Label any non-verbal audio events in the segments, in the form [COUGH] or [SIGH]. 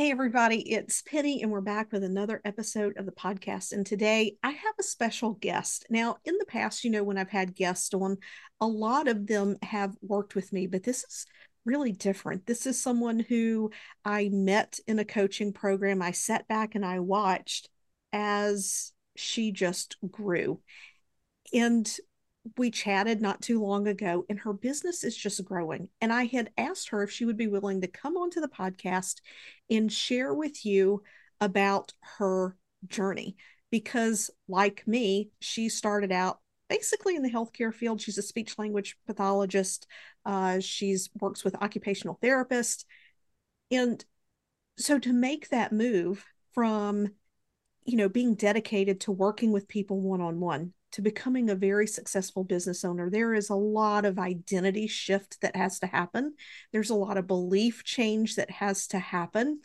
Hey, everybody, it's Penny, and we're back with another episode of the podcast. And today I have a special guest. Now, in the past, you know, when I've had guests on, a lot of them have worked with me, but this is really different. This is someone who I met in a coaching program. I sat back and I watched as she just grew. And we chatted not too long ago, and her business is just growing. And I had asked her if she would be willing to come onto the podcast and share with you about her journey. Because, like me, she started out basically in the healthcare field. She's a speech language pathologist. Uh, she's works with occupational therapists, and so to make that move from, you know, being dedicated to working with people one on one to becoming a very successful business owner, there is a lot of identity shift that has to happen. There's a lot of belief change that has to happen.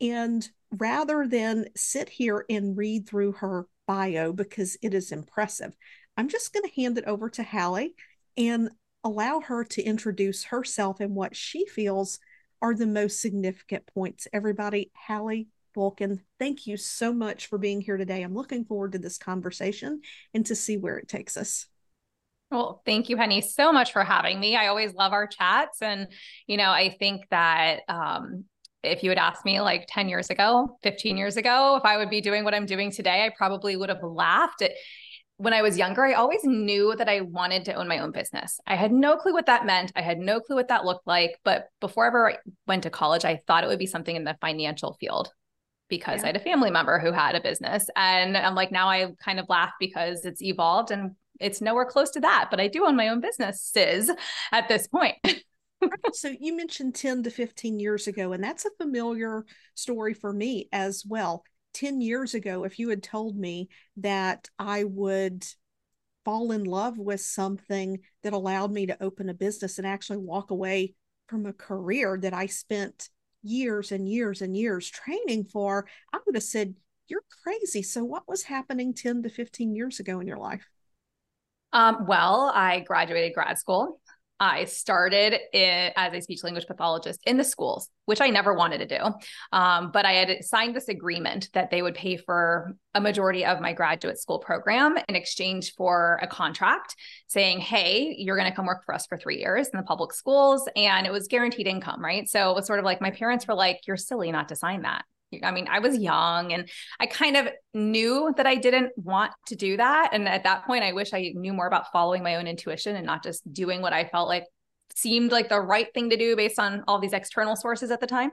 And rather than sit here and read through her bio because it is impressive, I'm just going to hand it over to Hallie and allow her to introduce herself and what she feels are the most significant points. Everybody, Hallie, Bulkin, thank you so much for being here today. I'm looking forward to this conversation and to see where it takes us. Well, thank you, Penny, so much for having me. I always love our chats. And, you know, I think that um, if you had asked me like 10 years ago, 15 years ago, if I would be doing what I'm doing today, I probably would have laughed. When I was younger, I always knew that I wanted to own my own business. I had no clue what that meant. I had no clue what that looked like. But before I ever went to college, I thought it would be something in the financial field because yeah. I had a family member who had a business. And I'm like, now I kind of laugh because it's evolved and it's nowhere close to that. But I do own my own businesses at this point. [LAUGHS] so you mentioned 10 to 15 years ago, and that's a familiar story for me as well. 10 years ago, if you had told me that I would fall in love with something that allowed me to open a business and actually walk away from a career that I spent years and years and years training for, I would have said, You're crazy. So, what was happening 10 to 15 years ago in your life? Um, well, I graduated grad school I started in, as a speech language pathologist in the schools, which I never wanted to do. Um, but I had signed this agreement that they would pay for a majority of my graduate school program in exchange for a contract saying, hey, you're going to come work for us for three years in the public schools. And it was guaranteed income, right? So it was sort of like my parents were like, you're silly not to sign that. I mean, I was young and I kind of knew that I didn't want to do that. And at that point, I wish I knew more about following my own intuition and not just doing what I felt like seemed like the right thing to do based on all these external sources at the time.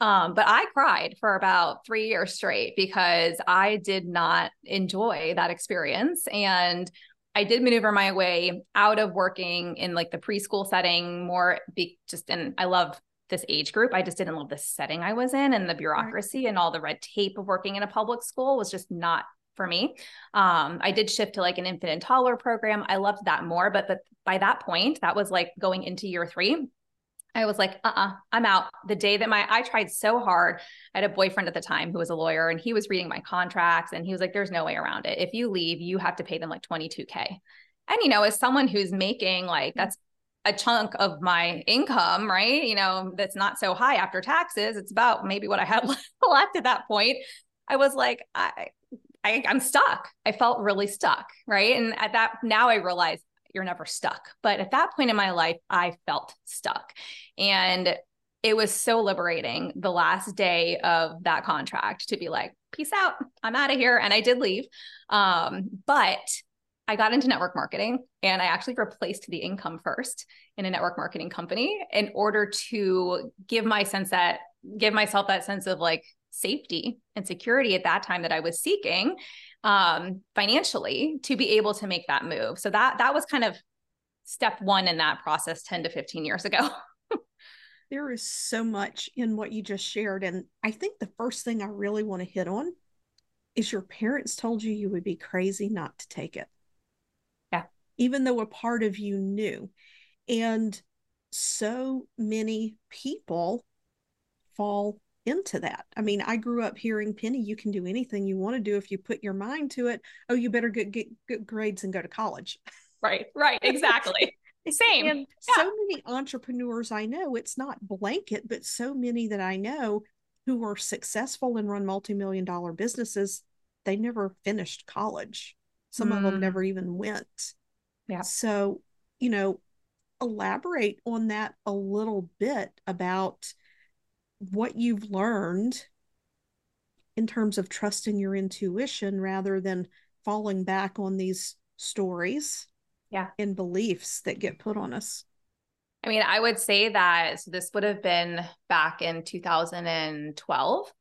Um, but I cried for about three years straight because I did not enjoy that experience. And I did maneuver my way out of working in like the preschool setting more be just and I love this age group. I just didn't love the setting I was in and the bureaucracy and all the red tape of working in a public school was just not for me. Um, I did shift to like an infant and toddler program. I loved that more, but but by that point, that was like going into year three. I was like, uh-uh, I'm out. The day that my I tried so hard. I had a boyfriend at the time who was a lawyer and he was reading my contracts and he was like, there's no way around it. If you leave, you have to pay them like 22K. And you know, as someone who's making like that's a chunk of my income, right? You know, that's not so high after taxes. It's about maybe what I had [LAUGHS] left at that point. I was like, I, I I'm stuck. I felt really stuck, right? And at that now I realize you're never stuck. But at that point in my life, I felt stuck. And it was so liberating the last day of that contract to be like, peace out, I'm out of here. And I did leave. Um, but I got into network marketing and I actually replaced the income first in a network marketing company in order to give my sense that give myself that sense of like safety and security at that time that I was seeking um, financially to be able to make that move. So that that was kind of step one in that process 10 to 15 years ago. [LAUGHS] there is so much in what you just shared. And I think the first thing I really want to hit on is your parents told you you would be crazy not to take it. Even though a part of you knew. And so many people fall into that. I mean, I grew up hearing Penny, you can do anything you want to do if you put your mind to it. Oh, you better get, get good grades and go to college. Right, right, exactly. [LAUGHS] Same. And yeah. so many entrepreneurs I know, it's not blanket, but so many that I know who are successful and run multi-million dollar businesses, they never finished college. Some mm. of them mm. never even went. Yeah. So, you know, elaborate on that a little bit about what you've learned in terms of trusting your intuition rather than falling back on these stories yeah. and beliefs that get put on us. I mean i would say that so this would have been back in 2012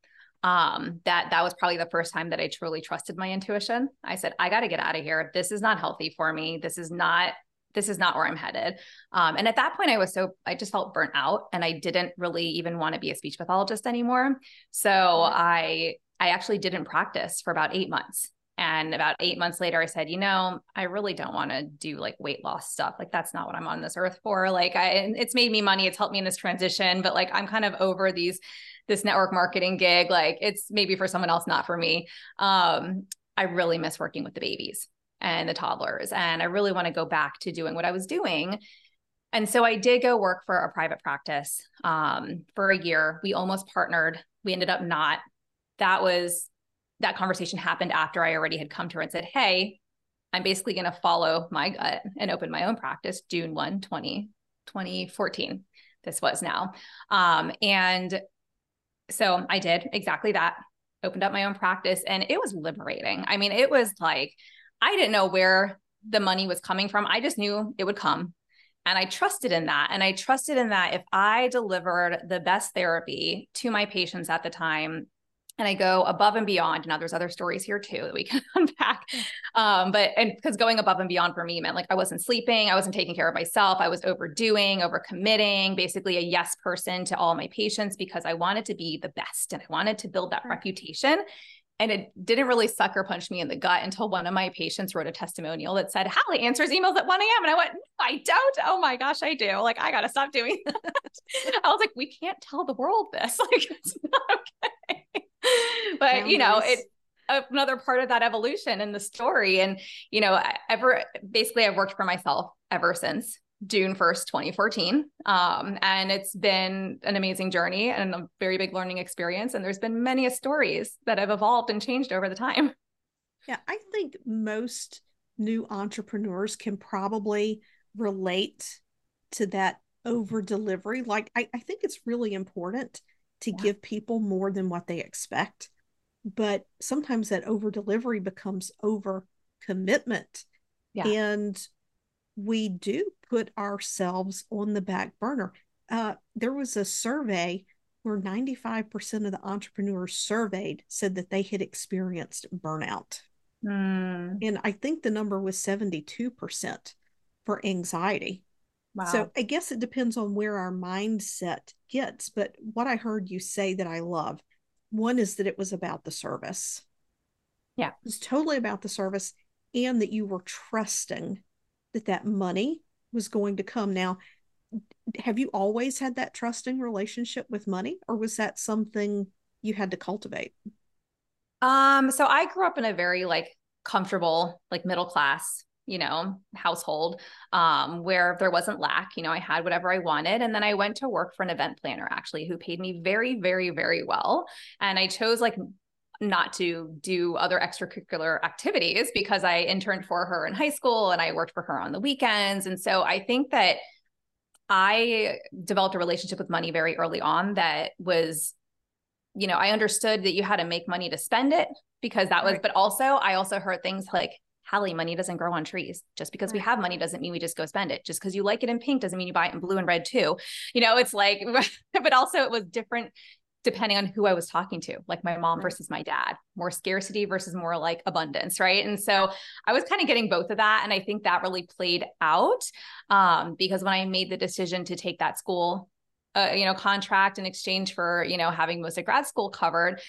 um that that was probably the first time that i truly trusted my intuition i said i got to get out of here this is not healthy for me this is not this is not where I'm headed. Um, and at that point, I was so, I just felt burnt out and I didn't really even want to be a speech pathologist anymore. So I, I actually didn't practice for about eight months. And about eight months later, I said, you know, I really don't want to do like weight loss stuff. Like, that's not what I'm on this earth for. Like, I, it's made me money. It's helped me in this transition, but like, I'm kind of over these, this network marketing gig. Like, it's maybe for someone else, not for me. Um, I really miss working with the babies and the toddlers. And I really want to go back to doing what I was doing. And so I did go work for a private practice um, for a year. We almost partnered. We ended up not. That was that conversation happened after I already had come to her and said, Hey, I'm basically going to follow my gut and open my own practice June 1, 20, 2014. This was now. Um, and so I did exactly that, opened up my own practice, and it was liberating. I mean, it was like, I didn't know where the money was coming from. I just knew it would come. And I trusted in that. And I trusted in that if I delivered the best therapy to my patients at the time, and I go above and beyond. Now, there's other stories here too that we [LAUGHS] can unpack. Um, but and because going above and beyond for me meant like I wasn't sleeping, I wasn't taking care of myself, I was overdoing, overcommitting, basically a yes person to all my patients because I wanted to be the best and I wanted to build that reputation. And it didn't really sucker punch me in the gut until one of my patients wrote a testimonial that said, Hallie answers emails at 1 a.m. And I went, no, I don't. Oh my gosh, I do. Like, I got to stop doing [LAUGHS] that. I was like, we can't tell the world this. [LAUGHS] Like, it's not okay. But, you know, it, another part of that evolution in the story. And, you know, ever basically I've worked for myself ever since. June 1st, 2014. Um, and it's been an amazing journey and a very big learning experience. And there's been many stories that have evolved and changed over the time. Yeah, I think most new entrepreneurs can probably relate to that over delivery. Like, I, I think it's really important to yeah. give people more than what they expect. But sometimes that over delivery becomes over commitment. Yeah. And we do put ourselves on the back burner. Uh, there was a survey where 95% of the entrepreneurs surveyed said that they had experienced burnout. Mm. And I think the number was 72% for anxiety. Wow. So I guess it depends on where our mindset gets. But what I heard you say that I love one is that it was about the service. Yeah. It was totally about the service and that you were trusting that that money was going to come. Now, have you always had that trusting relationship with money or was that something you had to cultivate? Um, so I grew up in a very like comfortable, like middle class, you know, household, um, where there wasn't lack, you know, I had whatever I wanted. And then I went to work for an event planner actually who paid me very, very, very well. And I chose like not to do other extracurricular activities because I interned for her in high school and I worked for her on the weekends. And so I think that I developed a relationship with money very early on that was, you know, I understood that you had to make money to spend it because that was, but also I also heard things like, Money doesn't grow on trees. Just because we have money doesn't mean we just go spend it. Just because you like it in pink doesn't mean you buy it in blue and red too. You know, it's like, [LAUGHS] but also it was different depending on who I was talking to, like my mom versus my dad, more scarcity versus more like abundance, right? And so I was kind of getting both of that. And I think that really played out um, because when I made the decision to take that school, uh, you know, contract in exchange for, you know, having most of grad school covered,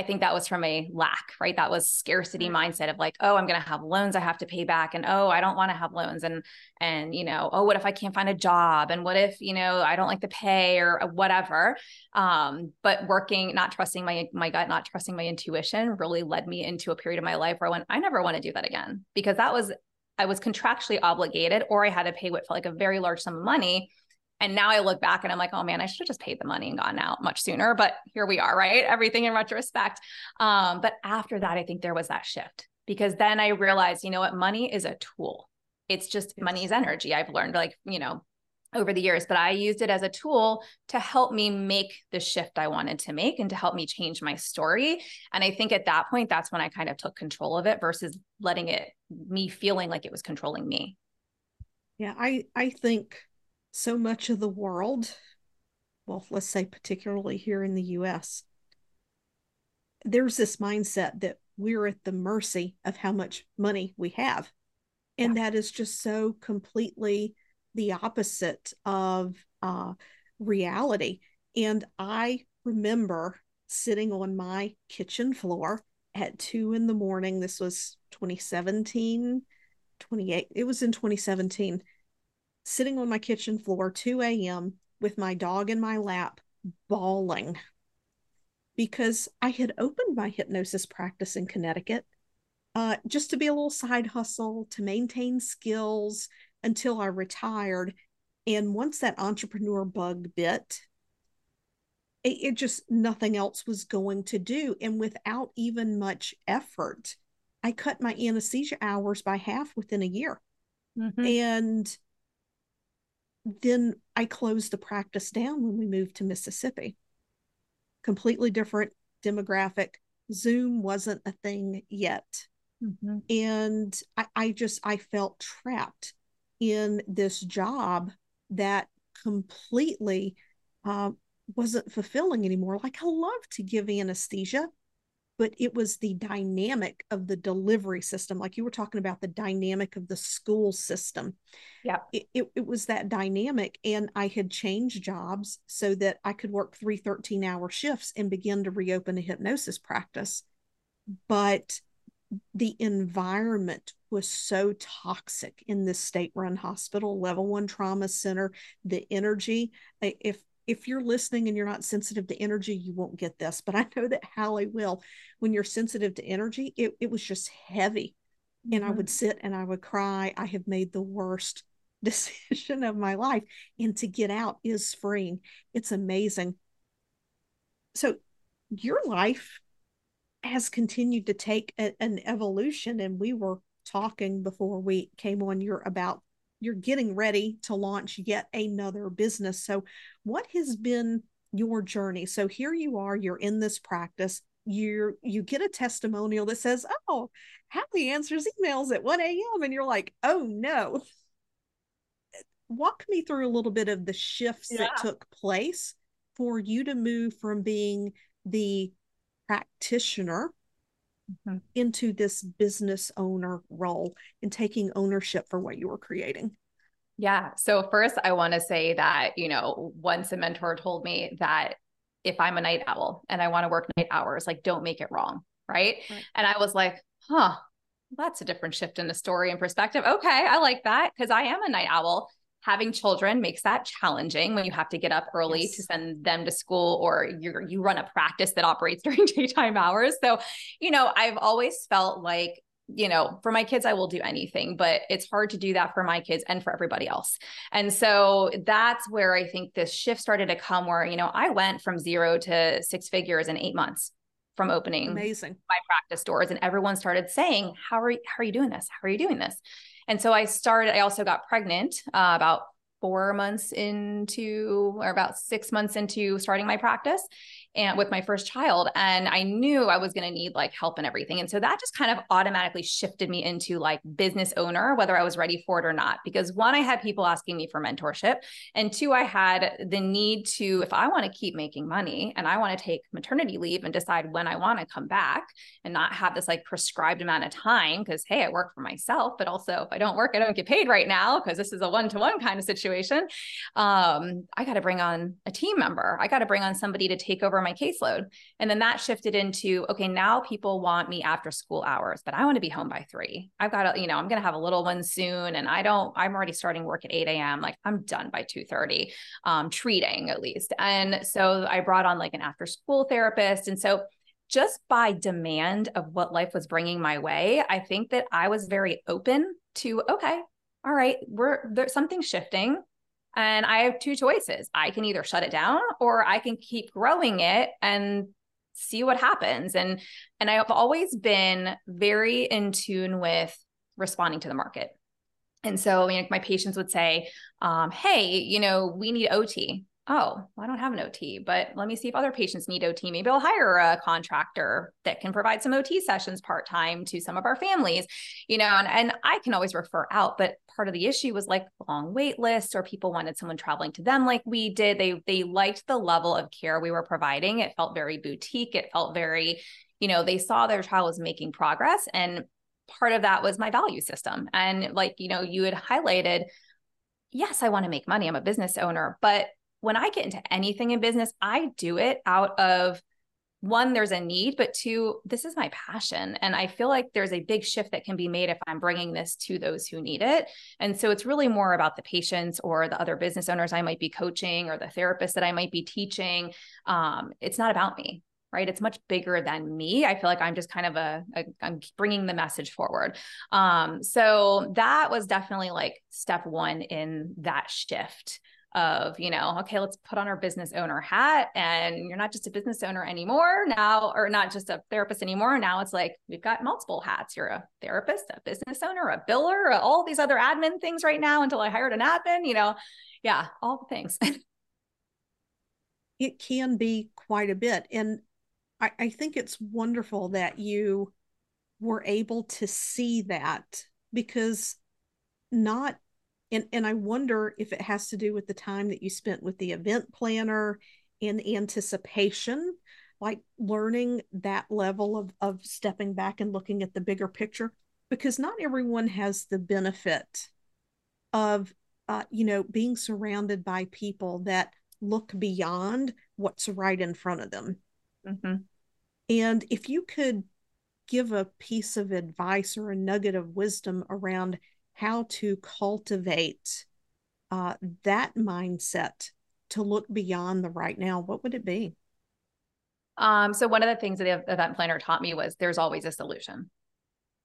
I think that was from a lack, right? That was scarcity mindset of like, oh, I'm going to have loans I have to pay back and oh, I don't want to have loans and and you know, oh, what if I can't find a job and what if, you know, I don't like the pay or whatever. Um, but working, not trusting my my gut, not trusting my intuition really led me into a period of my life where I went, I never want to do that again because that was I was contractually obligated or I had to pay what felt like a very large sum of money and now I look back and I'm like, oh man, I should have just paid the money and gone out much sooner. But here we are, right? Everything in retrospect. Um, but after that, I think there was that shift because then I realized, you know what, money is a tool. It's just money is energy. I've learned like, you know, over the years, but I used it as a tool to help me make the shift I wanted to make and to help me change my story. And I think at that point, that's when I kind of took control of it versus letting it, me feeling like it was controlling me. Yeah, I I think so much of the world, well, let's say particularly here in the US, there's this mindset that we're at the mercy of how much money we have. And yeah. that is just so completely the opposite of uh, reality. And I remember sitting on my kitchen floor at two in the morning. This was 2017, 28. It was in 2017 sitting on my kitchen floor, 2 a.m., with my dog in my lap, bawling because I had opened my hypnosis practice in Connecticut uh, just to be a little side hustle to maintain skills until I retired. And once that entrepreneur bug bit, it, it just nothing else was going to do. And without even much effort, I cut my anesthesia hours by half within a year. Mm-hmm. And then I closed the practice down when we moved to Mississippi. Completely different demographic. Zoom wasn't a thing yet. Mm-hmm. And I, I just I felt trapped in this job that completely uh, wasn't fulfilling anymore. Like I love to give anesthesia, but it was the dynamic of the delivery system like you were talking about the dynamic of the school system. Yeah it, it, it, was that dynamic and i had changed jobs so that i could work three 13 hour shifts and begin to reopen a hypnosis practice. But the environment was so toxic in this state run hospital level one trauma center the energy if if you're listening and you're not sensitive to energy, you won't get this. But I know that Hallie will. When you're sensitive to energy, it, it was just heavy. Mm-hmm. And I would mm-hmm. sit and I would cry. I have made the worst [LAUGHS] decision of my life. And to get out is freeing. It's amazing. So your life has continued to take a, an evolution. And we were talking before we came on you're about you're getting ready to launch yet another business. So, what has been your journey? So here you are, you're in this practice. You you get a testimonial that says, "Oh, Hallie answers emails at 1 a.m." and you're like, "Oh no." Walk me through a little bit of the shifts yeah. that took place for you to move from being the practitioner mm-hmm. into this business owner role and taking ownership for what you were creating? Yeah. So, first, I want to say that, you know, once a mentor told me that if I'm a night owl and I want to work night hours, like don't make it wrong. Right? right. And I was like, huh, that's a different shift in the story and perspective. Okay. I like that because I am a night owl having children makes that challenging when you have to get up early yes. to send them to school or you you run a practice that operates [LAUGHS] during daytime hours. So, you know, I've always felt like you know, for my kids, I will do anything, but it's hard to do that for my kids and for everybody else. And so that's where I think this shift started to come where, you know, I went from zero to six figures in eight months from opening amazing my practice doors. And everyone started saying, how are you, how are you doing this? How are you doing this? And so I started, I also got pregnant uh, about four months into or about six months into starting my practice and with my first child and i knew i was going to need like help and everything and so that just kind of automatically shifted me into like business owner whether i was ready for it or not because one i had people asking me for mentorship and two i had the need to if i want to keep making money and i want to take maternity leave and decide when i want to come back and not have this like prescribed amount of time because hey i work for myself but also if i don't work i don't get paid right now because this is a one-to-one kind of situation um, i got to bring on a team member. I got to bring on somebody to take over my caseload. And then that shifted into okay, now people want me after school hours, but I want to be home by three. I've got to, you know, I'm going to have a little one soon, and I don't. I'm already starting work at 8 a.m. Like I'm done by 2:30, um, treating at least. And so I brought on like an after school therapist, and so just by demand of what life was bringing my way, I think that I was very open to okay, all right, we're there's something shifting and I have two choices. I can either shut it down or I can keep growing it and see what happens. And and I've always been very in tune with responding to the market. And so, you know, my patients would say, um, "Hey, you know, we need OT." Oh, well, I don't have an OT, but let me see if other patients need OT. Maybe I'll hire a contractor that can provide some OT sessions part time to some of our families, you know, and, and I can always refer out. But part of the issue was like long wait lists or people wanted someone traveling to them like we did. They they liked the level of care we were providing. It felt very boutique. It felt very, you know, they saw their child was making progress. And part of that was my value system. And like, you know, you had highlighted, yes, I want to make money. I'm a business owner, but when I get into anything in business, I do it out of one, there's a need, but two, this is my passion. And I feel like there's a big shift that can be made if I'm bringing this to those who need it. And so it's really more about the patients or the other business owners I might be coaching or the therapist that I might be teaching. Um, it's not about me. Right. It's much bigger than me. I feel like I'm just kind of a, a I'm bringing the message forward. Um, so that was definitely like step one in that shift of you know okay let's put on our business owner hat and you're not just a business owner anymore now or not just a therapist anymore now it's like we've got multiple hats. You're a therapist a business owner a biller all these other admin things right now until i hired an admin you know? Yeah all the things. [LAUGHS] It can be quite a bit and I, I think it's wonderful that you were able to see that because not and and I wonder if it has to do with the time that you spent with the event planner in anticipation like learning that level of of stepping back and looking at the bigger picture because not everyone has the benefit of uh, you know being surrounded by people that look beyond what's right in front of them mm-hmm. and if you could give a piece of advice or a nugget of wisdom around how to cultivate uh, that mindset to look beyond the right now, what would it be? Um, so one of the things that the event planner taught me was there's always a solution.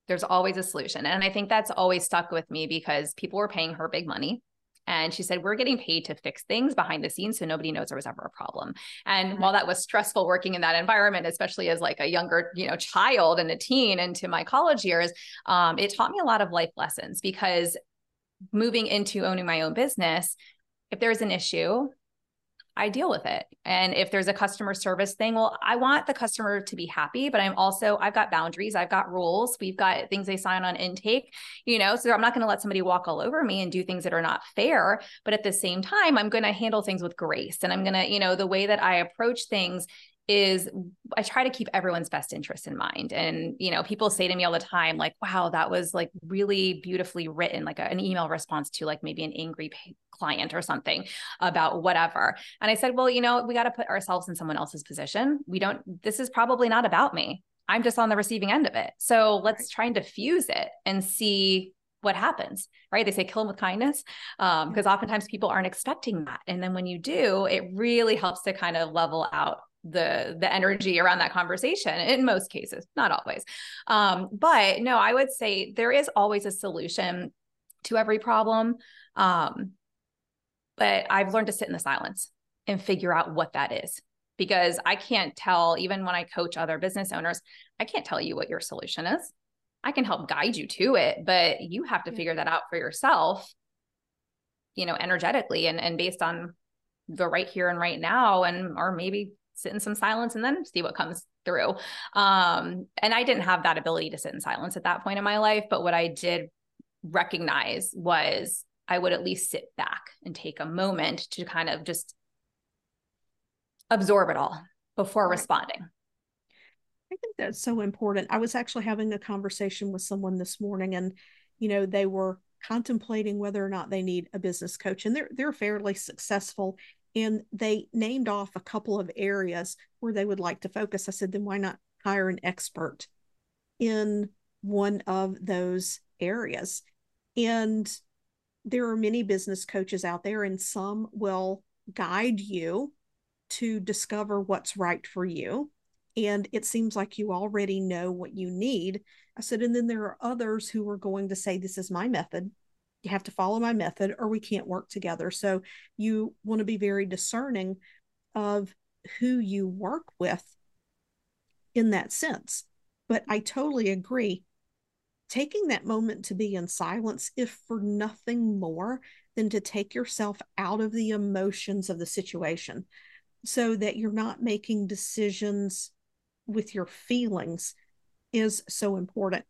There's always a solution. And I think that's always stuck with me because people were paying her big money and she said, We're getting paid to fix things behind the scenes so nobody knows there was ever a problem. And mm-hmm. while that was stressful working in that environment, especially as like a younger, you know, child and a teen into my college years, um, it taught me a lot of life lessons because moving into owning my own business, if there's an issue, I deal with it. And if there's a customer service thing, well, I want the customer to be happy, but I'm also, I've got boundaries, I've got rules, we've got things they sign on intake, you know, so I'm not going to let somebody walk all over me and do things that are not fair. But at the same time, I'm going to handle things with grace. And I'm going to, you know, the way that I approach things is I try to keep everyone's best interest in mind. And, you know, people say to me all the time, like, wow, that was like really beautifully written, like a, an email response to like maybe an angry client or something about whatever. And I said, well, you know, we got to put ourselves in someone else's position. We don't, this is probably not about me. I'm just on the receiving end of it. So let's right. try and diffuse it and see what happens, right? They say kill them with kindness because um, oftentimes people aren't expecting that. And then when you do, it really helps to kind of level out the the energy around that conversation in most cases not always. Um, but no i would say there is always a solution to every problem. Um, but i've learned to sit in the silence and figure out what that is because i can't tell even when i coach other business owners i can't tell you what your solution is. I can help guide you to it but you have to figure that out for yourself you know, energetically and and based on the right here and right now and or maybe sit in some silence and then see what comes through. Um, and I didn't have that ability to sit in silence at that point in my life. But what I did recognize was I would at least sit back and take a moment to kind of just absorb it all before responding. I think that's so important. I was actually having a conversation with someone this morning and you know they were contemplating whether or not they need a business coach and they're they're fairly successful and they named off a couple of areas where they would like to focus. I said, then why not hire an expert in one of those areas? And there are many business coaches out there, and some will guide you to discover what's right for you. And it seems like you already know what you need. I said, and then there are others who are going to say, This is my method you have to follow my method or we can't work together. So you want to be very discerning of who you work with in that sense. But I totally agree. Taking that moment to be in silence, if for nothing more than to take yourself out of the emotions of the situation so that you're not making decisions with your feelings, is so important.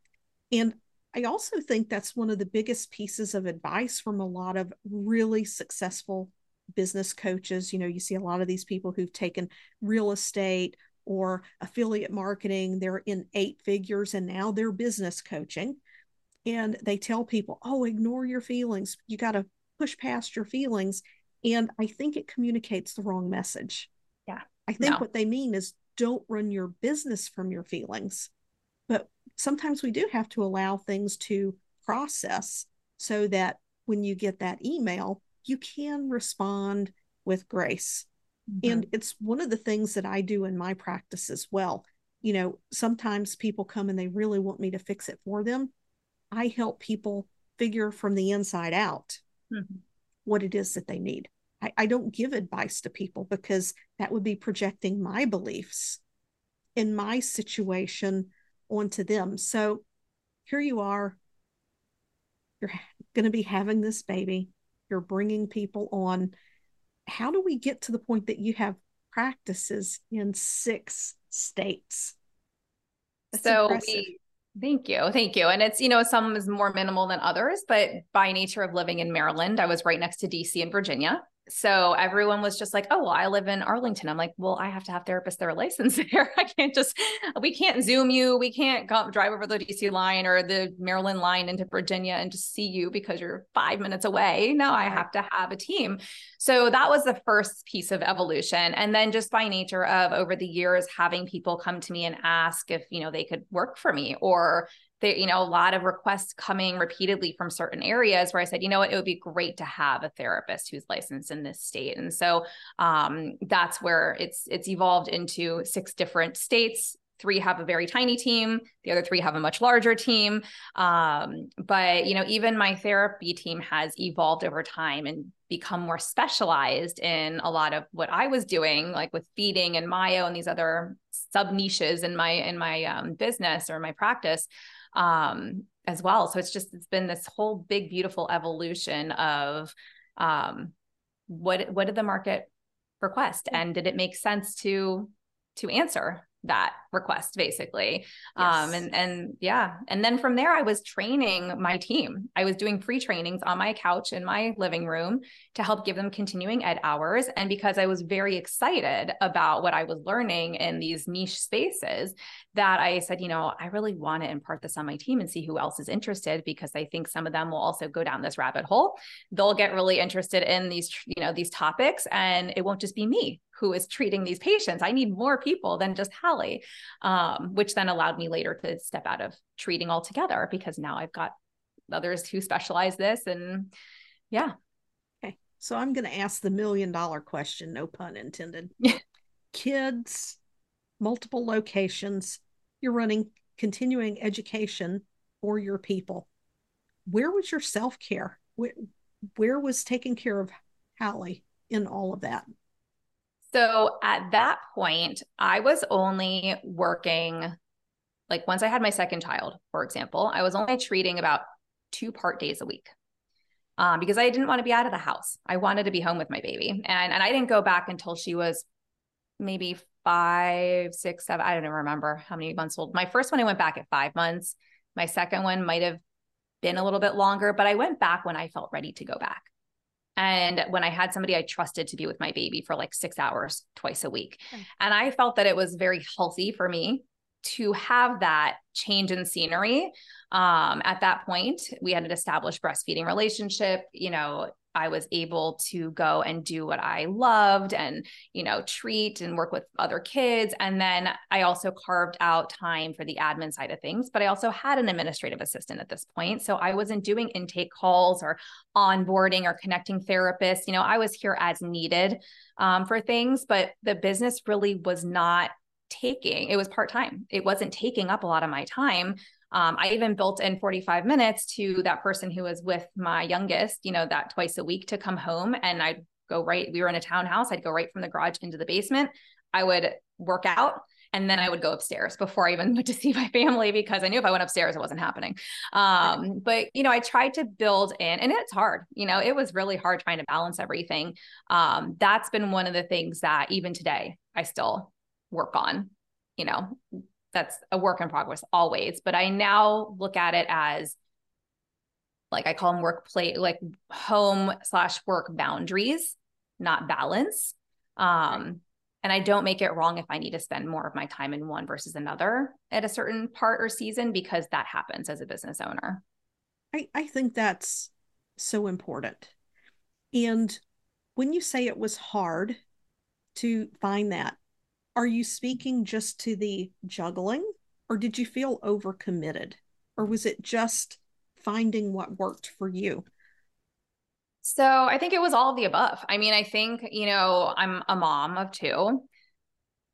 And I also think that's one of the biggest pieces of advice from a lot of really successful business coaches. You know, you see a lot of these people who've taken real estate or affiliate marketing, they're in eight figures and now they're business coaching. And they tell people, oh, ignore your feelings. You got to push past your feelings. And I think it communicates the wrong message. Yeah. I think no. what they mean is don't run your business from your feelings. Sometimes we do have to allow things to process so that when you get that email, you can respond with grace. Mm-hmm. And it's one of the things that I do in my practice as well. You know, sometimes people come and they really want me to fix it for them. I help people figure from the inside out mm-hmm. what it is that they need. I, I don't give advice to people because that would be projecting my beliefs in my situation onto them. So here you are. You're going to be having this baby. You're bringing people on. How do we get to the point that you have practices in six states? That's so impressive. we Thank you. Thank you. And it's, you know, some is more minimal than others, but by nature of living in Maryland, I was right next to DC and Virginia so everyone was just like, oh, well, I live in Arlington. I'm like, well, I have to have therapists that are licensed [LAUGHS] there. I can't just, we can't Zoom you. We can't go, drive over the DC line or the Maryland line into Virginia and just see you because you're five minutes away. No, I have to have a team. So that was the first piece of evolution. And then just by nature of over the years, having people come to me and ask if, you know, they could work for me or you know, a lot of requests coming repeatedly from certain areas where I said, you know what, it would be great to have a therapist who's licensed in this state. And so um, that's where it's it's evolved into six different states. Three have a very tiny team. The other three have a much larger team. Um, but you know, even my therapy team has evolved over time and become more specialized in a lot of what I was doing, like with feeding and Mayo and these other sub niches in my in my um, business or my practice um, as well. So it's just it's been this whole big beautiful evolution of um, what what did the market request? And did it make sense to to answer that request basically. Yes. um and and yeah. And then from there i was training my team. I was doing free trainings on my couch in my living room to help give them continuing ed hours. And because i was very excited about what i was learning in these niche spaces that i said you know i really want to impart this on my team and see who else is interested because i think some of them will also go down this rabbit hole. They'll get really interested in these you know these topics and it won't just be me who is treating these patients. I need more people than just Hallie, um, which then allowed me later to step out of treating altogether because now I've got others who specialize this. And yeah. Okay. So I'm going to ask the million dollar question, no pun intended. [LAUGHS] Kids, multiple locations, you're running continuing education for your people. Where was your self care? Where, where was taking care of Hallie in all of that? So at that point, I was only working, like once I had my second child, for example, I was only treating about two part days a week. um, because I didn't want to be out of the house. I wanted to be home with my baby. And, and I didn't go back until she was maybe five, six, seven. I don't even remember how many months old. My first one, I went back at five months. My second one might have been a little bit longer, but I went back when I felt ready to go back. And when I had somebody I trusted to be with my baby for like six hours twice a week. Okay. And I felt that it was very healthy for me to have that change in scenery um, at that point we had an established breastfeeding relationship you know i was able to go and do what i loved and you know treat and work with other kids. And then i also carved out time for the admin side of things but i also had an administrative assistant at this point. So i wasn't doing intake calls or onboarding or connecting therapists. You know i was here as needed um, for things but the business really was not taking it was part-time. It wasn't taking up a lot of my time um, i even built in 45 minutes to that person who was with my youngest you know that twice a week to come home and i'd go right we were in a townhouse i'd go right from the garage into the basement i would work out and then I would go upstairs before I even [LAUGHS] went to see my family because I knew if I went upstairs, it wasn't happening. Um, but you know, I tried to build in, and it's hard. You know, it was really hard trying to balance everything. Um, that's been one of the things that even today I still work on. You know, that's a work in progress always. But I now look at it as like I call them workplace, like home slash work boundaries, not balance. Um, and I don't make it wrong if I need to spend more of my time in one versus another at a certain part or season because that happens as a business owner. I, I think that's so important. And when you say it was hard to find that, are you speaking just to the juggling or did you feel overcommitted? Or was it just finding what worked for you? So i think it was all the above. I mean i think you know i'm a mom of two.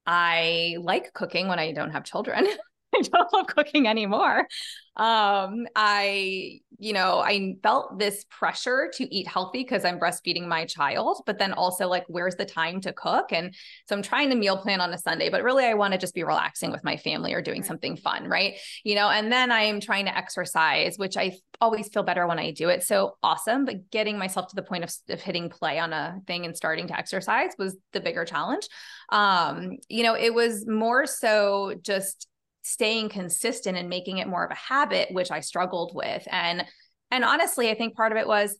I like cooking when i don't have children [LAUGHS] [LAUGHS] I don't love cooking anymore. Um, I, you know, I felt this pressure to eat healthy because I'm breastfeeding my child, but then also like, where's the time to cook? And so I'm trying to meal plan on a Sunday, but really I want to just be relaxing with my family or doing right. something fun, right? You know, and then I am trying to exercise, which I always feel better when I do it. So awesome. But getting myself to the point of, of hitting play on a thing and starting to exercise was the bigger challenge. Um, you know, it was more so just staying consistent and making it more of a habit which i struggled with. And and honestly i think part of it was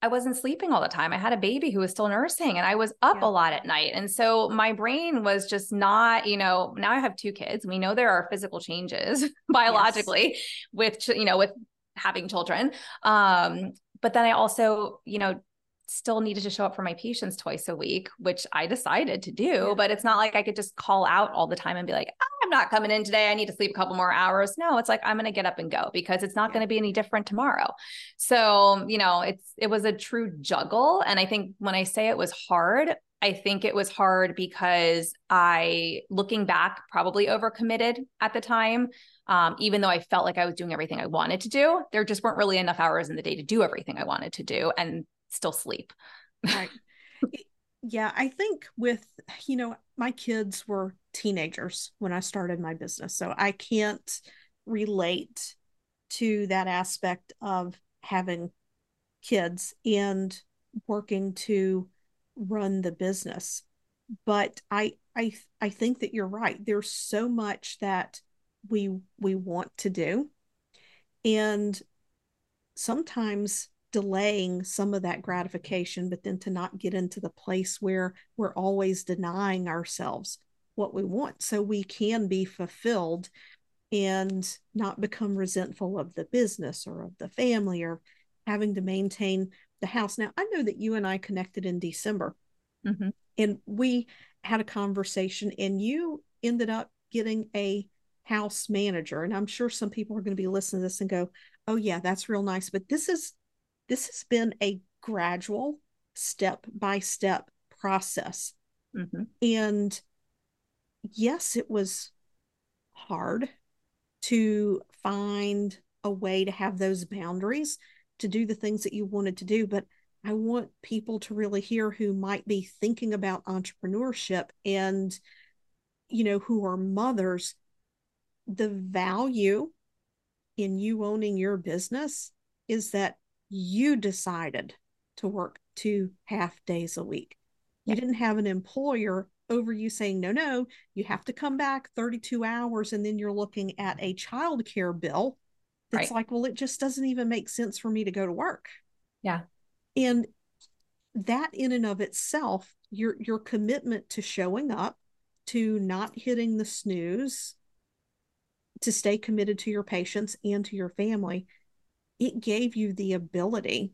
i wasn't sleeping all the time. I had a baby who was still nursing and i was up yeah. a lot at night. And so my brain was just not you know now i have two kids. We know there are physical changes [LAUGHS] biologically yes. with you know with having children. Um but then i also you know still needed to show up for my patients twice a week, which I decided to do. But it's not like I could just call out all the time and be like, oh, I'm not coming in today. I need to sleep a couple more hours. No, it's like I'm going to get up and go because it's not going to be any different tomorrow. So, you know, it's it was a true juggle. And I think when I say it was hard, I think it was hard because I, looking back, probably overcommitted at the time. Um, even though I felt like I was doing everything I wanted to do, there just weren't really enough hours in the day to do everything I wanted to do. And still sleep. right. [LAUGHS] Yeah, I think with, you know, my kids were teenagers when I started my business. So I can't relate to that aspect of having kids and working to run the business. But I I I think that you're right. There's so much that we we want to do. And sometimes delaying some of that gratification, but then to not get into the place where we're always denying ourselves what we want so we can be fulfilled and not become resentful of the business or of the family or having to maintain the house. Now, I know that you and I connected in December mm-hmm. and we had a conversation, and you ended up getting a house manager. And I'm sure some people are going to be listening to this and go, oh, yeah, that's real nice. But this is this has been a gradual step by step process. Mm-hmm. And yes, it was hard to find a way to have those boundaries to do the things that you wanted to do. But I want people to really hear who might be thinking about entrepreneurship and, you know, who are mothers, the value in you owning your business is that you decided to work two half days a week. You didn't have an employer over you saying, no, no, you have to come back 32 hours. And then you're looking at a child care bill that's right. like, well, it just doesn't even make sense for me to go to work. Yeah. And that in and of itself, your your commitment to showing up, to not hitting the snooze, to stay committed to your patients and to your family, it gave you the ability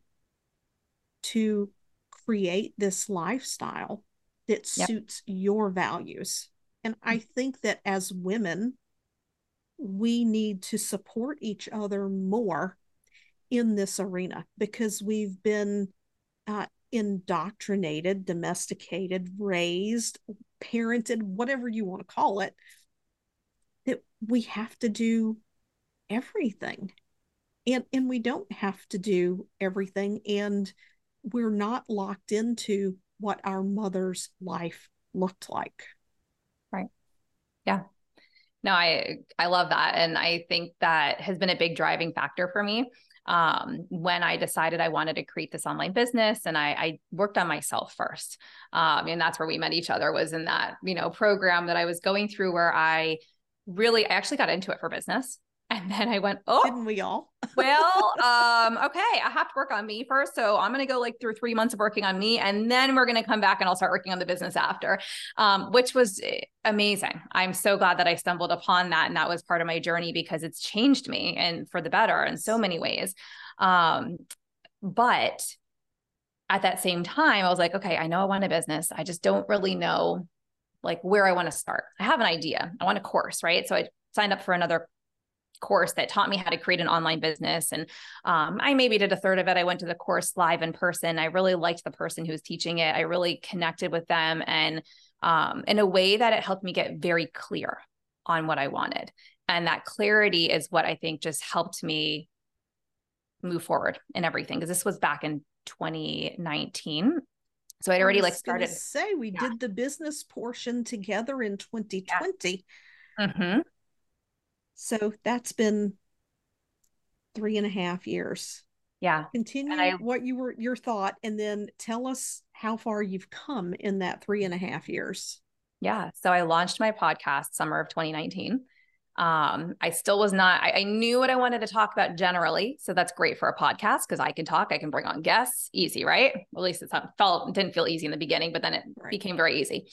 to create this lifestyle that yep. suits your values. And I think that as women, we need to support each other more in this arena because we've been uh, indoctrinated, domesticated, raised, parented, whatever you want to call it, that we have to do everything. And, and we don't have to do everything. And we're not locked into what our mother's life looked like. Right. Yeah. No, I I love that and I think that has been a big driving factor for me. Um, when I decided I wanted to create this online business and I, I worked on myself first. Um, and that's where we met each other was in that, you know, program that I was going through where I really I actually got into it for business. And then I went, oh, didn't we all? [LAUGHS] well, um, okay, I have to work on me first. So I'm going to go like through three months of working on me. And then we're going to come back and I'll start working on the business after, um, which was eh, amazing. I'm so glad that I stumbled upon that. And that was part of my journey because it's changed me and for the better in so many ways. Um, but at that same time, I was like, okay, I know I want a business. I just don't really know like where I want to start. I have an idea. I want a course, right? So I signed up for another course that taught me how to create an online business. And um, I maybe did a third of it. I went to the course live in person. I really liked the person who was teaching it. I really connected with them and um, in a way that it helped me get very clear on what I wanted. And that clarity is what I think just helped me move forward in everything. Because this was back in 2019. So I'd already like started. Say we yeah. did the business portion together in 2020. Yeah. Mm-hmm. So that's been three and a half years. Yeah. Continue I, what you were your thought and then tell us how far you've come in that three and a half years. Yeah. So I launched my podcast summer of 2019. Um, I still was not, I, I, knew what I wanted to talk about generally. So that's great for a podcast because I can talk, I can bring on guests, easy, right? at least it felt, didn't feel easy in the beginning, but then it right. became very easy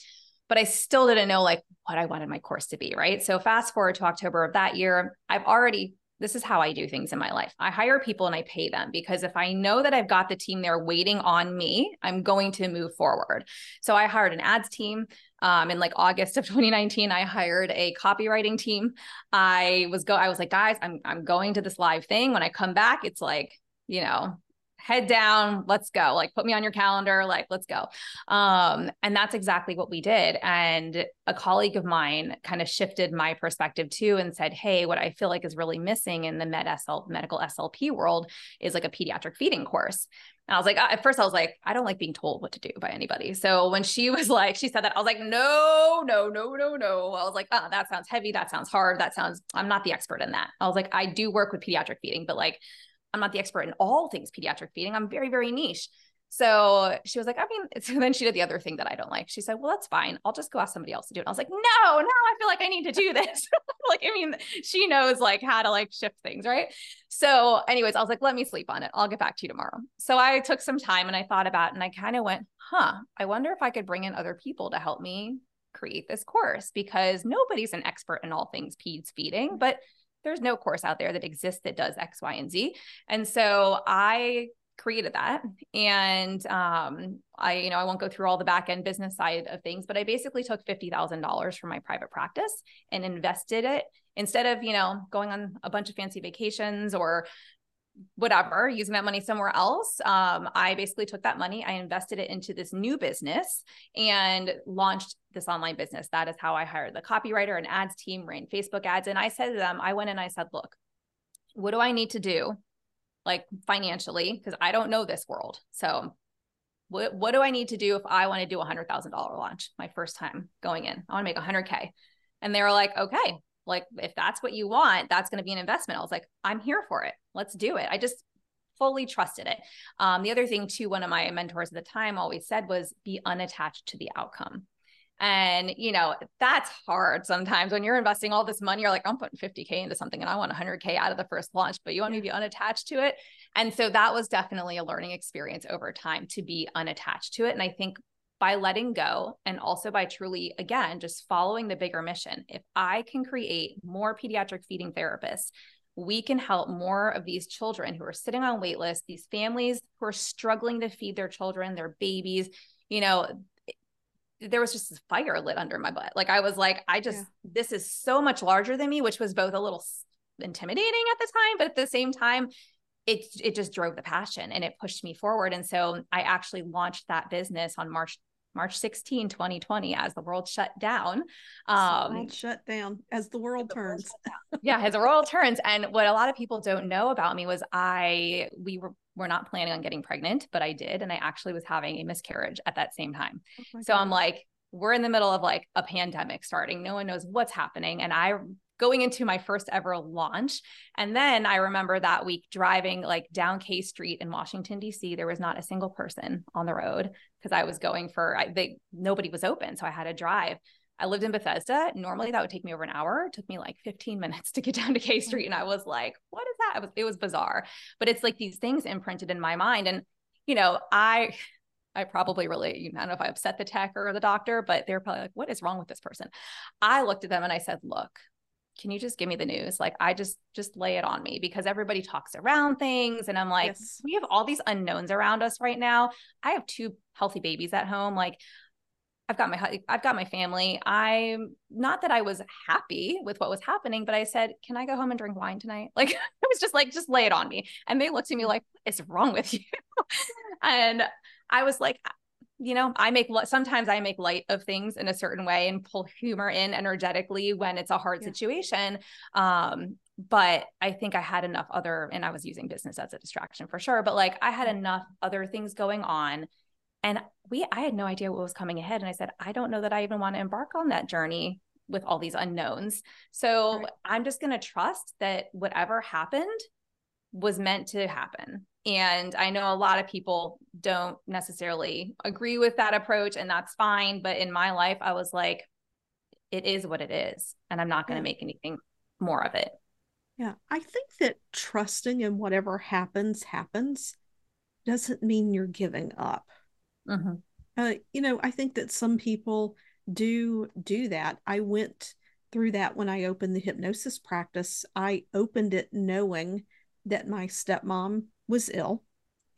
but I still didn't know like what I wanted my course to be, right? So fast forward to October of that year, I've already this is how I do things in my life. I hire people and I pay them because if I know that I've got the team there waiting on me, I'm going to move forward. So I hired an ads team. Um, in like August of [LAUGHS] 2019, I hired a copywriting team. I was go. I was like, guys, I'm I'm going to this live thing. When I come back, it's like you know head down let's go like put me on your calendar like let's go um and that's exactly what we did and a colleague of mine kind of shifted my perspective too and said hey what i feel like is really missing in the med SL, medical slp world is like a pediatric feeding course and I was like, uh, at first, I was like, I don't like being told what to do by anybody. So when she [LAUGHS] was like, she said that, I was like, no, no, no, no, no. I was like, oh, that sounds heavy. That sounds hard. That sounds, I'm not the expert in that. I was like, I do work with pediatric feeding, but like, I'm not the expert in all things pediatric feeding. I'm very, very niche. So she was like, I mean, [LAUGHS] so then she did the other thing that I don't like. She said, Well, that's fine. I'll just go ask somebody else to do it. I was like, No, no, I feel like I need to do this. [LAUGHS] like, I mean, she knows like how to like shift things, right? So, anyways, I was like, Let me sleep on it. I'll get back to you tomorrow. So I took some time and I thought about and I kind of went, Huh, I wonder if I could bring in other people to help me create this course because nobody's an expert in all things peds feeding, but there's no course out there that exists that does X, Y, and Z. And so I created that and um, i you know i won't go through all the back end business side of things but i basically took $50000 from my private practice and invested it instead of you know going on a bunch of fancy vacations or whatever, using that money somewhere else. Um, I basically took that money, I invested it into this new business and launched this online business. That is how I hired the copywriter and ads team, ran Facebook ads. And I said to them, I went and I said, look, what do I need to do? Like financially, because I don't know this world. So what, what do I need to do if I want to do a hundred thousand dollar launch my first time going in? I want to make a hundred K. And they were like, okay, like if that's what you want that's going to be an investment i was like i'm here for it let's do it i just fully trusted it. Um, the other thing, too, one of my mentors at the time always said was be unattached to the outcome. And, you know, that's hard sometimes when you're investing all this money, you're like, I'm putting 50K into something and I want 100K out of the first launch, but you want me to be unattached to it. And so that was definitely a learning experience over time to be unattached to it. And I think by letting go and also by truly, again, just following the bigger mission, if I can create more pediatric feeding therapists, we can help more of these children who are sitting on wait lists, these families who are struggling to feed their children, their babies, you know, there was just this fire lit under my butt. Like I was like, I just, yeah. this is so much larger than me, which was both a little intimidating at the time, but at the same time, it it just drove the passion and it pushed me forward. And so I actually launched that business on March March 16, 2020, as the world shut down. Um, world shut down as the world the turns. World yeah, as the world turns. And what a lot of people don't know about me was I we were were not planning on getting pregnant, but I did. And I actually was having a miscarriage at that same time. Oh so I'm like, we're in the middle of like a pandemic starting. No one knows what's happening. And I going into my first ever launch. And then I remember that week driving like down K Street in Washington, D.C. There was not a single person on the road because I was going for, I, they, nobody was open. So I had to drive. I lived in Bethesda. Normally that would take me over an hour. It took me like 15 minutes to get [LAUGHS] down to K mm-hmm. Street. And I was like, what is that? It was, it was bizarre. But it's like these things imprinted in my mind. And, you know, I, I probably really, I don't know if I upset the tech or the doctor, but they're probably like, what is wrong with this person? I looked at them and I said, look, can you just give me the news? Like I just just lay it on me because everybody talks around things and I'm like, yes. we have all these unknowns around us right now. I have two healthy babies at home. Like I've got my I've got my family. I'm not that I was happy with what was happening, but I said, "Can I go home and drink wine tonight?" [LAUGHS] Like it was just like, just lay it on me. And they looked at me like, "What is wrong with you?" [LAUGHS] and I was like, you know, I make sometimes I make light of things in a certain way and pull humor in energetically when it's a hard yeah. situation. Um, but I think I had enough other, and I was using business as a distraction for sure. But like I had enough other things going on and we, I had no idea what was coming ahead. And I said, I don't know that I even want to embark on that journey with all these unknowns. So right. I'm just going to trust that whatever happened was meant to happen. And I know a lot of people don't necessarily agree with that approach, and that's fine. But in my life, I was like, it is what it is. And I'm not going to make anything more of it. Yeah. I think that trusting in whatever happens, happens doesn't mean you're giving up. Mm-hmm. Uh, you know, I think that some people do do that. I went through that when I opened the hypnosis practice. I opened it knowing that my stepmom was ill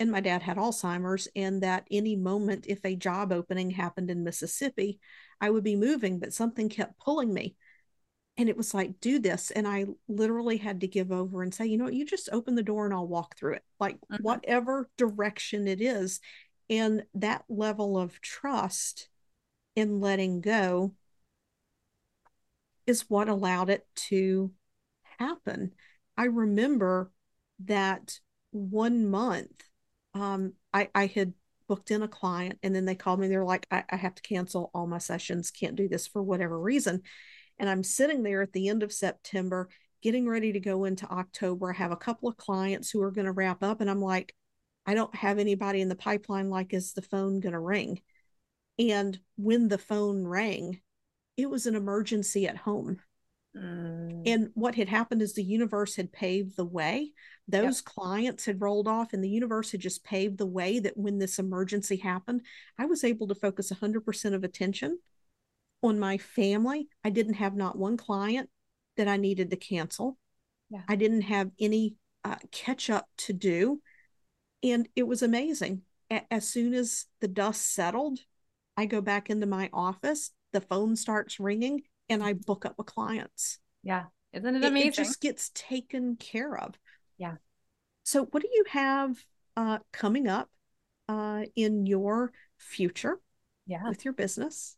and my dad had Alzheimer's, and that any moment, if a job opening happened in Mississippi, I would be moving, but something kept pulling me. And it was like, do this. And I literally had to give over and say, you know what, you just open the door and I'll walk through it, like mm-hmm. whatever direction it is. And that level of trust in letting go is what allowed it to happen. I remember that one month, um, I, I had booked in a client and then they called me. They're like, I, I have to cancel all my sessions, can't do this for whatever reason. And I'm sitting there at the end of September, getting ready to go into October. I have a couple of clients who are going to wrap up, and I'm like, I don't have anybody in the pipeline. Like, is the phone going to ring? And when the phone rang, it was an emergency at home. Mm. And what had happened is the universe had paved the way. Those yep. clients had rolled off, and the universe had just paved the way that when this emergency happened, I was able to focus 100% of attention on my family. I didn't have not one client that I needed to cancel. Yeah. I didn't have any uh, catch up to do. And it was amazing. A- as soon as the dust settled, I go back into my office, the phone starts ringing, and I book up with clients. Yeah. Isn't it amazing? It, it just gets taken care of. Yeah. So, what do you have uh, coming up uh, in your future yeah. with your business?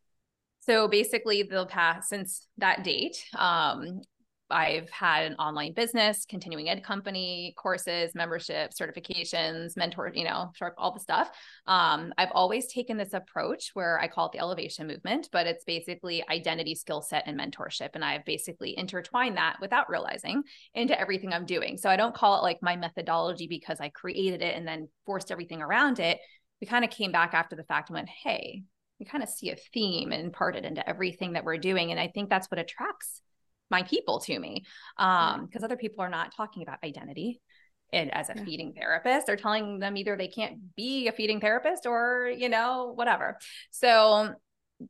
So basically, the past since that date, um, I've had an online business, continuing ed company, courses, membership, certifications, mentor, you know, all the stuff. Um, I've always taken this approach where I call it the elevation movement, but it's basically identity, skill set, and mentorship. And I've basically intertwined that without realizing into everything I'm doing. So I don't call it like my methodology because I created it and then forced everything around it. We kind of came back after the fact and went, hey, we kind of see a theme and imparted into everything that we're doing. And I think that's what attracts my people to me um because other people are not talking about identity and as a yeah. feeding therapist. They're telling them either they can't be a feeding therapist or you know whatever. So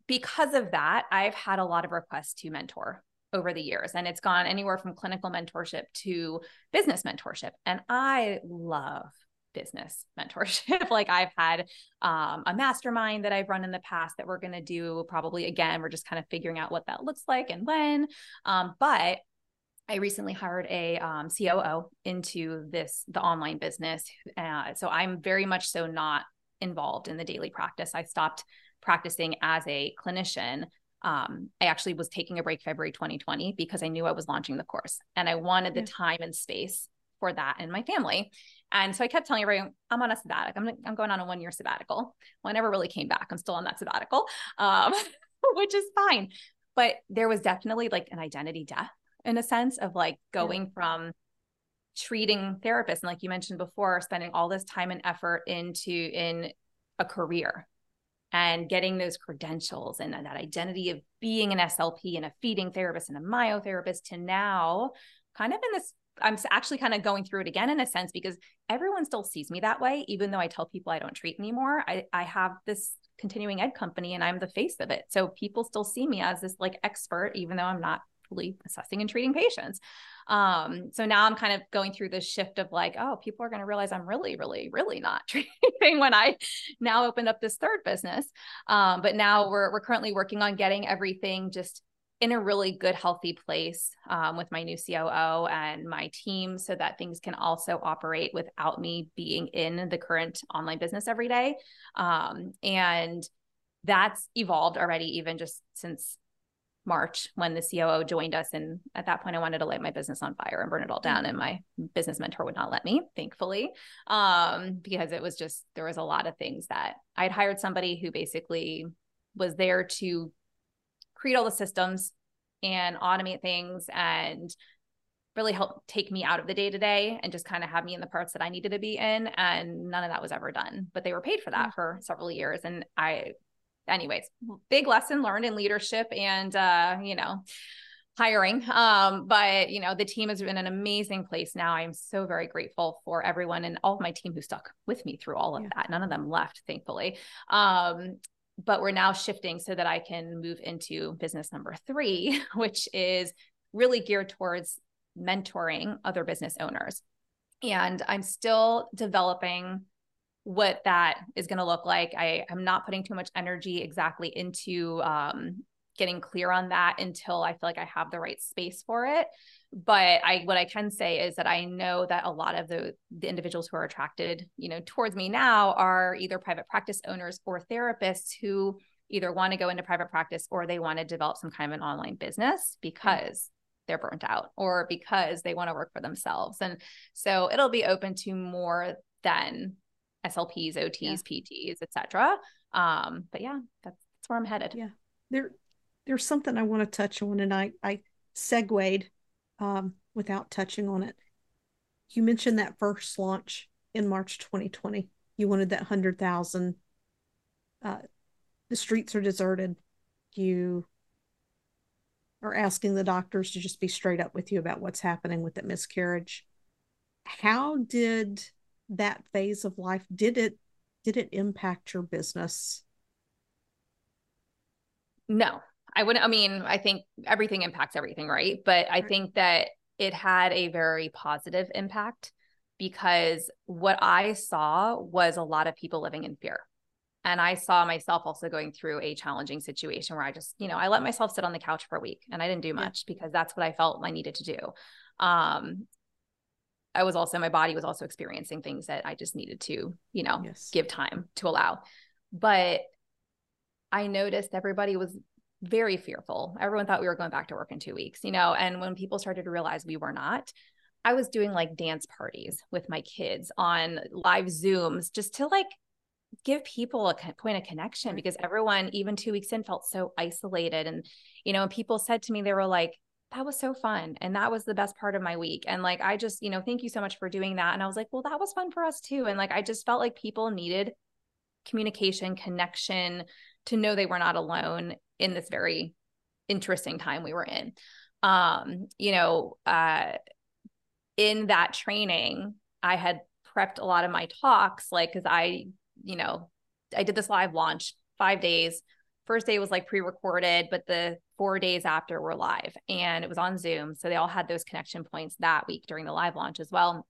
because of that i've had a lot of requests to mentor over the years and it's gone anywhere from clinical mentorship to business mentorship and i love business mentorship. [LAUGHS] like I've had um, a mastermind that I've run in the past that we're going to do probably again. We're just kind of figuring out what that looks like and when. Um, but I recently hired a um, COO into this the online business, uh, so I'm very much so not involved in the daily practice. I stopped practicing as a clinician. Um, I actually was taking a break February 2020 because I knew I was launching the course and I wanted the time and space for that and my family. And so I kept telling everyone, I'm on a sabbatical. I'm, I'm going on a one year sabbatical. Well, I never really came back. I'm still on that sabbatical, um, [LAUGHS] which is fine. But there was definitely like an identity death in a sense of like going yeah. from treating therapists and like you mentioned before, spending all this time and effort into in a career and getting those credentials and that identity of being an SLP and a feeding therapist and a myotherapist to now kind of in this I'm actually kind of going through it again in a sense because everyone still sees me that way, even though I tell people I don't treat anymore. I, I have this continuing ed company and I'm the face of it. So people still see me as this like expert, even though I'm not fully assessing and treating patients. Um, so now I'm kind of going through this shift of like, oh, people are going to realize I'm really, really, really not [LAUGHS] treating when I now opened up this third business. Um, but now we're we're currently working on getting everything just in a really good, healthy place um, with my new COO and my team so that things can also operate without me being in the current online business every day. Um, and that's evolved already, even just since March when the COO joined us. And at that point, I wanted to light my business on fire and burn it all down. And my business mentor would not let me, thankfully, um, because it was just, there was a lot of things that I'd hired somebody who basically was there to create all the systems and automate things and really help take me out of the day to day and just kind of have me in the parts that I needed to be in. And none of that was ever done, but they were paid for that mm-hmm. for several years. And I, anyways, big lesson learned in leadership and, uh, you know, hiring. Um, but you know, the team has been an amazing place now. I'm so very grateful for everyone and all of my team who stuck with me through all of yeah. that. None of them left, thankfully. Um, but we're now shifting so that I can move into business number three, [LAUGHS] which is really geared towards mentoring other business owners. And I'm still developing what that is going to look like. I am not putting too much energy exactly into um, getting clear on that until I feel like I have the right space for it. But i what i can say is that i know that a lot of the the individuals who are attracted you know towards me now are either private practice owners or therapists who either want to go into private practice or they want to develop some kind of an online business because they're burnt out or because they want to work for themselves. And so it'll be open to more than slps ots yeah. pts etc um but yeah that's, that's where i'm headed. Yeah. There there's something i want to touch on and i i segued um, without touching on it. You mentioned that first launch in March 2020. You wanted that 100,000. Uh, the streets are deserted. You are asking the doctors to just be straight up with you about what's happening with that miscarriage. How did that phase of life did it did it impact your business? No, I wouldn't, I mean, I think everything impacts everything, right? But I think that it had a very positive impact because what I saw was a lot of people living in fear. And I saw myself also going through a challenging situation where I just, you know, I let myself sit on the couch for a week and I didn't do much yeah. because that's what I felt I needed to do. Um, I was also, my body was also experiencing things that I just needed to, you know, yes. give time to allow. But I noticed everybody was very fearful. Everyone thought we were going back to work in two weeks, you know, and when people started to realize we were not, I was doing like dance parties with my kids on live Zooms just to like give people a point of connection because everyone, even two weeks in, felt so isolated. And, you know, people said to me, they were like, that was so fun. And that was the best part of my week. And like, I just, you know, thank you so much for doing that. And I was like, well, that was fun for us too. And like, I just felt like people needed communication, connection to know they were not alone in this very interesting time we were in. Um, you know, uh, in that training, I had prepped a lot of my talks, like, cause I, you know, I did this live launch five days. First day was like pre recorded, but the four days after were live and it was on Zoom. So they all had those connection points that week during the live launch as well.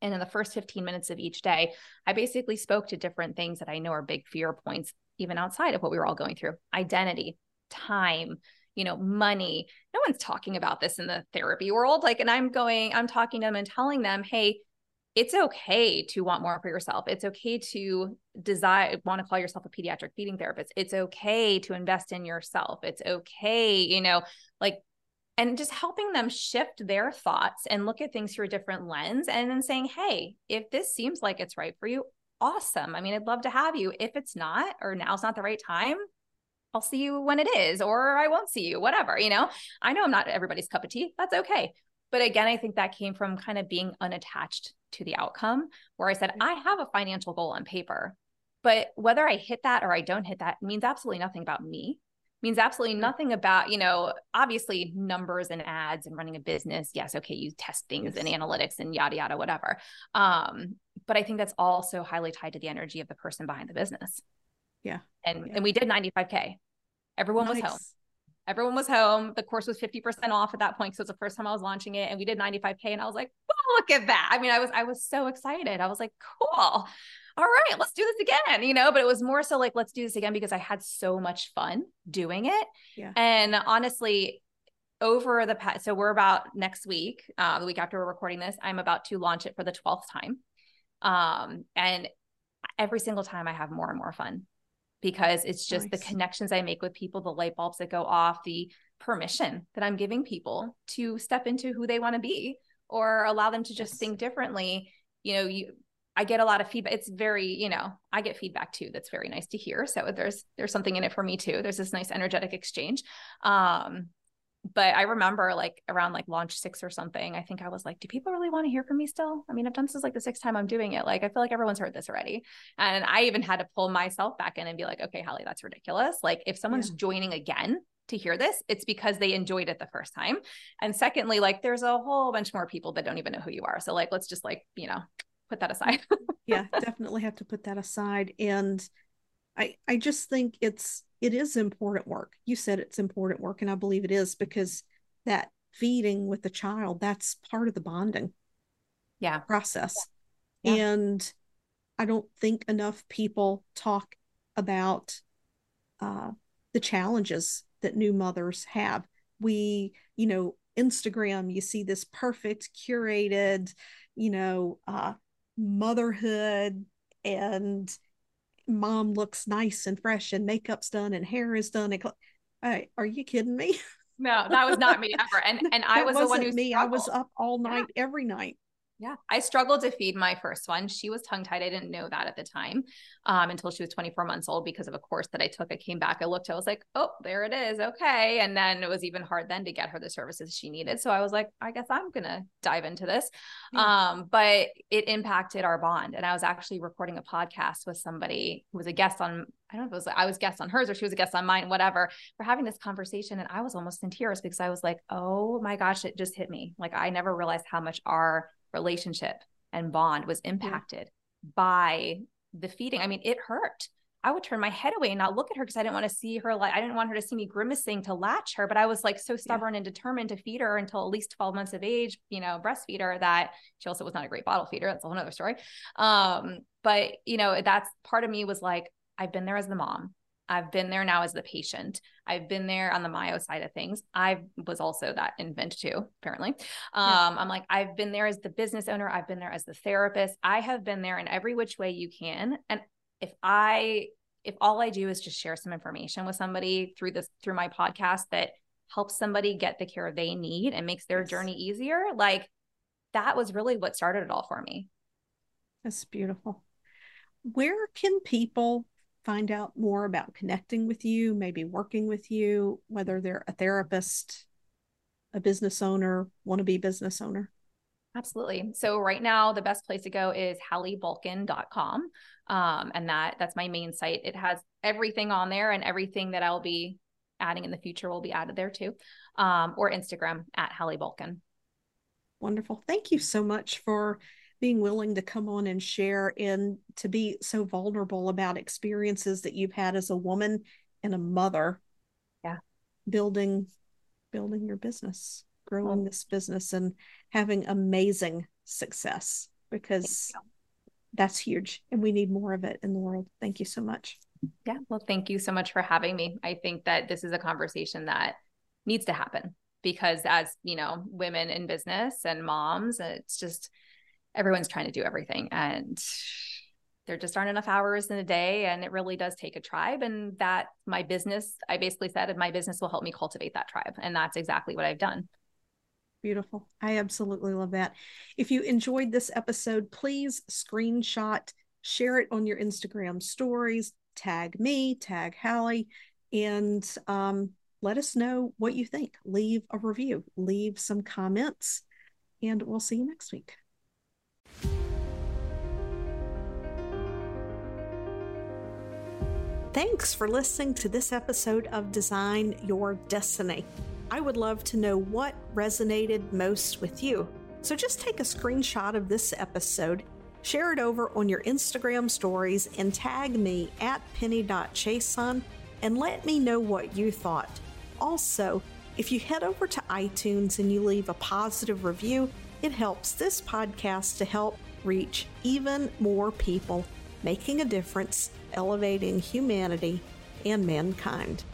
And in the first 15 minutes of each day, I basically spoke to different things that I know are big fear points, even outside of what we were all going through identity, time, you know, money. No one's talking about this in the therapy world. Like, and I'm going, I'm talking to them and telling them, hey, it's okay to want more for yourself. It's okay to desire, want to call yourself a pediatric feeding therapist. It's okay to invest in yourself. It's okay, you know, like and just helping them shift their thoughts and look at things through a different lens and then saying hey if this seems like it's right for you awesome i mean i'd love to have you if it's not or now's not the right time i'll see you when it is or i won't see you whatever you know i know i'm not everybody's cup of tea that's okay but again i think that came from kind of being unattached to the outcome where i said i have a financial goal on paper but whether i hit that or i don't hit that means absolutely nothing about me means absolutely mm. nothing about, you know, obviously numbers and ads and running a business. Yes, okay, you test things yes. and analytics and yada yada whatever. Um, but I think that's also highly tied to the energy of the person behind the business. Yeah. And yeah. and we did 95k. Everyone nice. was home. Everyone was home. The course was 50% off at that point. So it was the first time I was launching it. And we did 95K. And I was like, oh, look at that. I mean, I was, I was so excited. I was like, cool all right, let's do this again, you know, but it was more so like, let's do this again because I had so much fun doing it. Yeah. And honestly, over the past, so we're about next week, uh, the week after we're recording this, I'm about to launch it for the 12th time. Um, and every single time I have more and more fun because it's just nice. the connections I make with people, the light bulbs that go off, the permission that I'm giving people to step into who they want to be or allow them to just yes. think differently. You know, you I get a lot of feedback. It's very, you know, I get feedback too. That's very nice to hear. So there's there's something in it for me too. There's this nice energetic exchange. Um, but I remember like around like launch six or something, I think I was like, do people really want to hear from me still? I mean, I've done this is like the sixth time I'm doing it. Like, I feel like everyone's heard this already. And I even had to pull myself back in and be like, okay, Hallie, that's ridiculous. Like, if someone's yeah. joining again to hear this, it's because they enjoyed it the first time. And secondly, like, there's a whole bunch more people that don't even know who you are. So, like, let's just like, you know, put that aside. yeah, [LAUGHS] definitely have to put that aside. And I I just think it's it is important work. You said it's important work, and I believe it is because that feeding with the child, that's part of the bonding yeah process. Yeah. And I don't think enough people talk about uh, the challenges that new mothers have. We, you know, Instagram, you see this perfect, curated, you know, uh, motherhood and mom looks nice and fresh and makeup's done and hair is done and hey, are you kidding me no that was not me [LAUGHS] ever and and i was the one who me struggled. i was up all night yeah. every night yeah, I struggled to feed my first one. She was tongue tied. I didn't know that at the time um, until she was 24 months old because of a course that I took. I came back, I looked, I was like, oh, there it is. Okay. And then it was even hard then to get her the services she needed. So I was like, I guess I'm going to dive into this. Yeah. Um, but it impacted our bond. And I was actually recording a podcast with somebody who was a guest on, I don't know if it was, I was guest on hers or she was a guest on mine, whatever. We're having this conversation. And I was almost in tears because I was like, oh my gosh, it just hit me. Like I never realized how much our relationship and bond was impacted yeah. by the feeding. I mean, it hurt. I would turn my head away and not look at her because I didn't want to see her like I didn't want her to see me grimacing to latch her, but I was like so stubborn yeah. and determined to feed her until at least 12 months of age, you know, breastfeed her that she also was not a great bottle feeder. That's a whole other story. Um, but you know, that's part of me was like, I've been there as the mom. I've been there now as the patient. I've been there on the myo side of things. I was also that invent too, apparently. Um, yeah. I'm like, I've been there as the business owner. I've been there as the therapist. I have been there in every which way you can. And if I if all I do is just share some information with somebody through this through my podcast that helps somebody get the care they need and makes their yes. journey easier, like that was really what started it all for me. That's beautiful. Where can people find out more about connecting with you, maybe working with you, whether they're a therapist, a business owner, want to be business owner? Absolutely. So right now, the best place to go is halliebulkin.com. Um, and that that's my main site. It has everything on there and everything that I'll be adding in the future will be added there too. Um, or Instagram at Hallie Bulkin. Wonderful. Thank you so much for being willing to come on and share and to be so vulnerable about experiences that you've had as a woman and a mother. Yeah. Building building your business, growing oh. this business and having amazing success because that's huge and we need more of it in the world. Thank you so much. Yeah. Well, thank you so much for having me. I think that this is a conversation that needs to happen because as, you know, women in business and moms, it's just everyone's trying to do everything and there just aren't enough hours in a day and it really does take a tribe and that my business i basically said—and my business will help me cultivate that tribe and that's exactly what i've done. Beautiful. I absolutely love that. If you enjoyed this episode please screenshot share it on your instagram stories tag me tag hallie and um, let us know what you think. Leave a review leave some comments and we'll see you next week Thanks for listening to this episode of Design Your Destiny. I would love to know what resonated most with you. So just take a screenshot of this episode, share it over on your Instagram stories, and tag me at penny.chiasson and let me know what you thought. Also, if you head over to iTunes and you leave a positive review, it helps this podcast to help reach even more people, making a difference elevating humanity and mankind.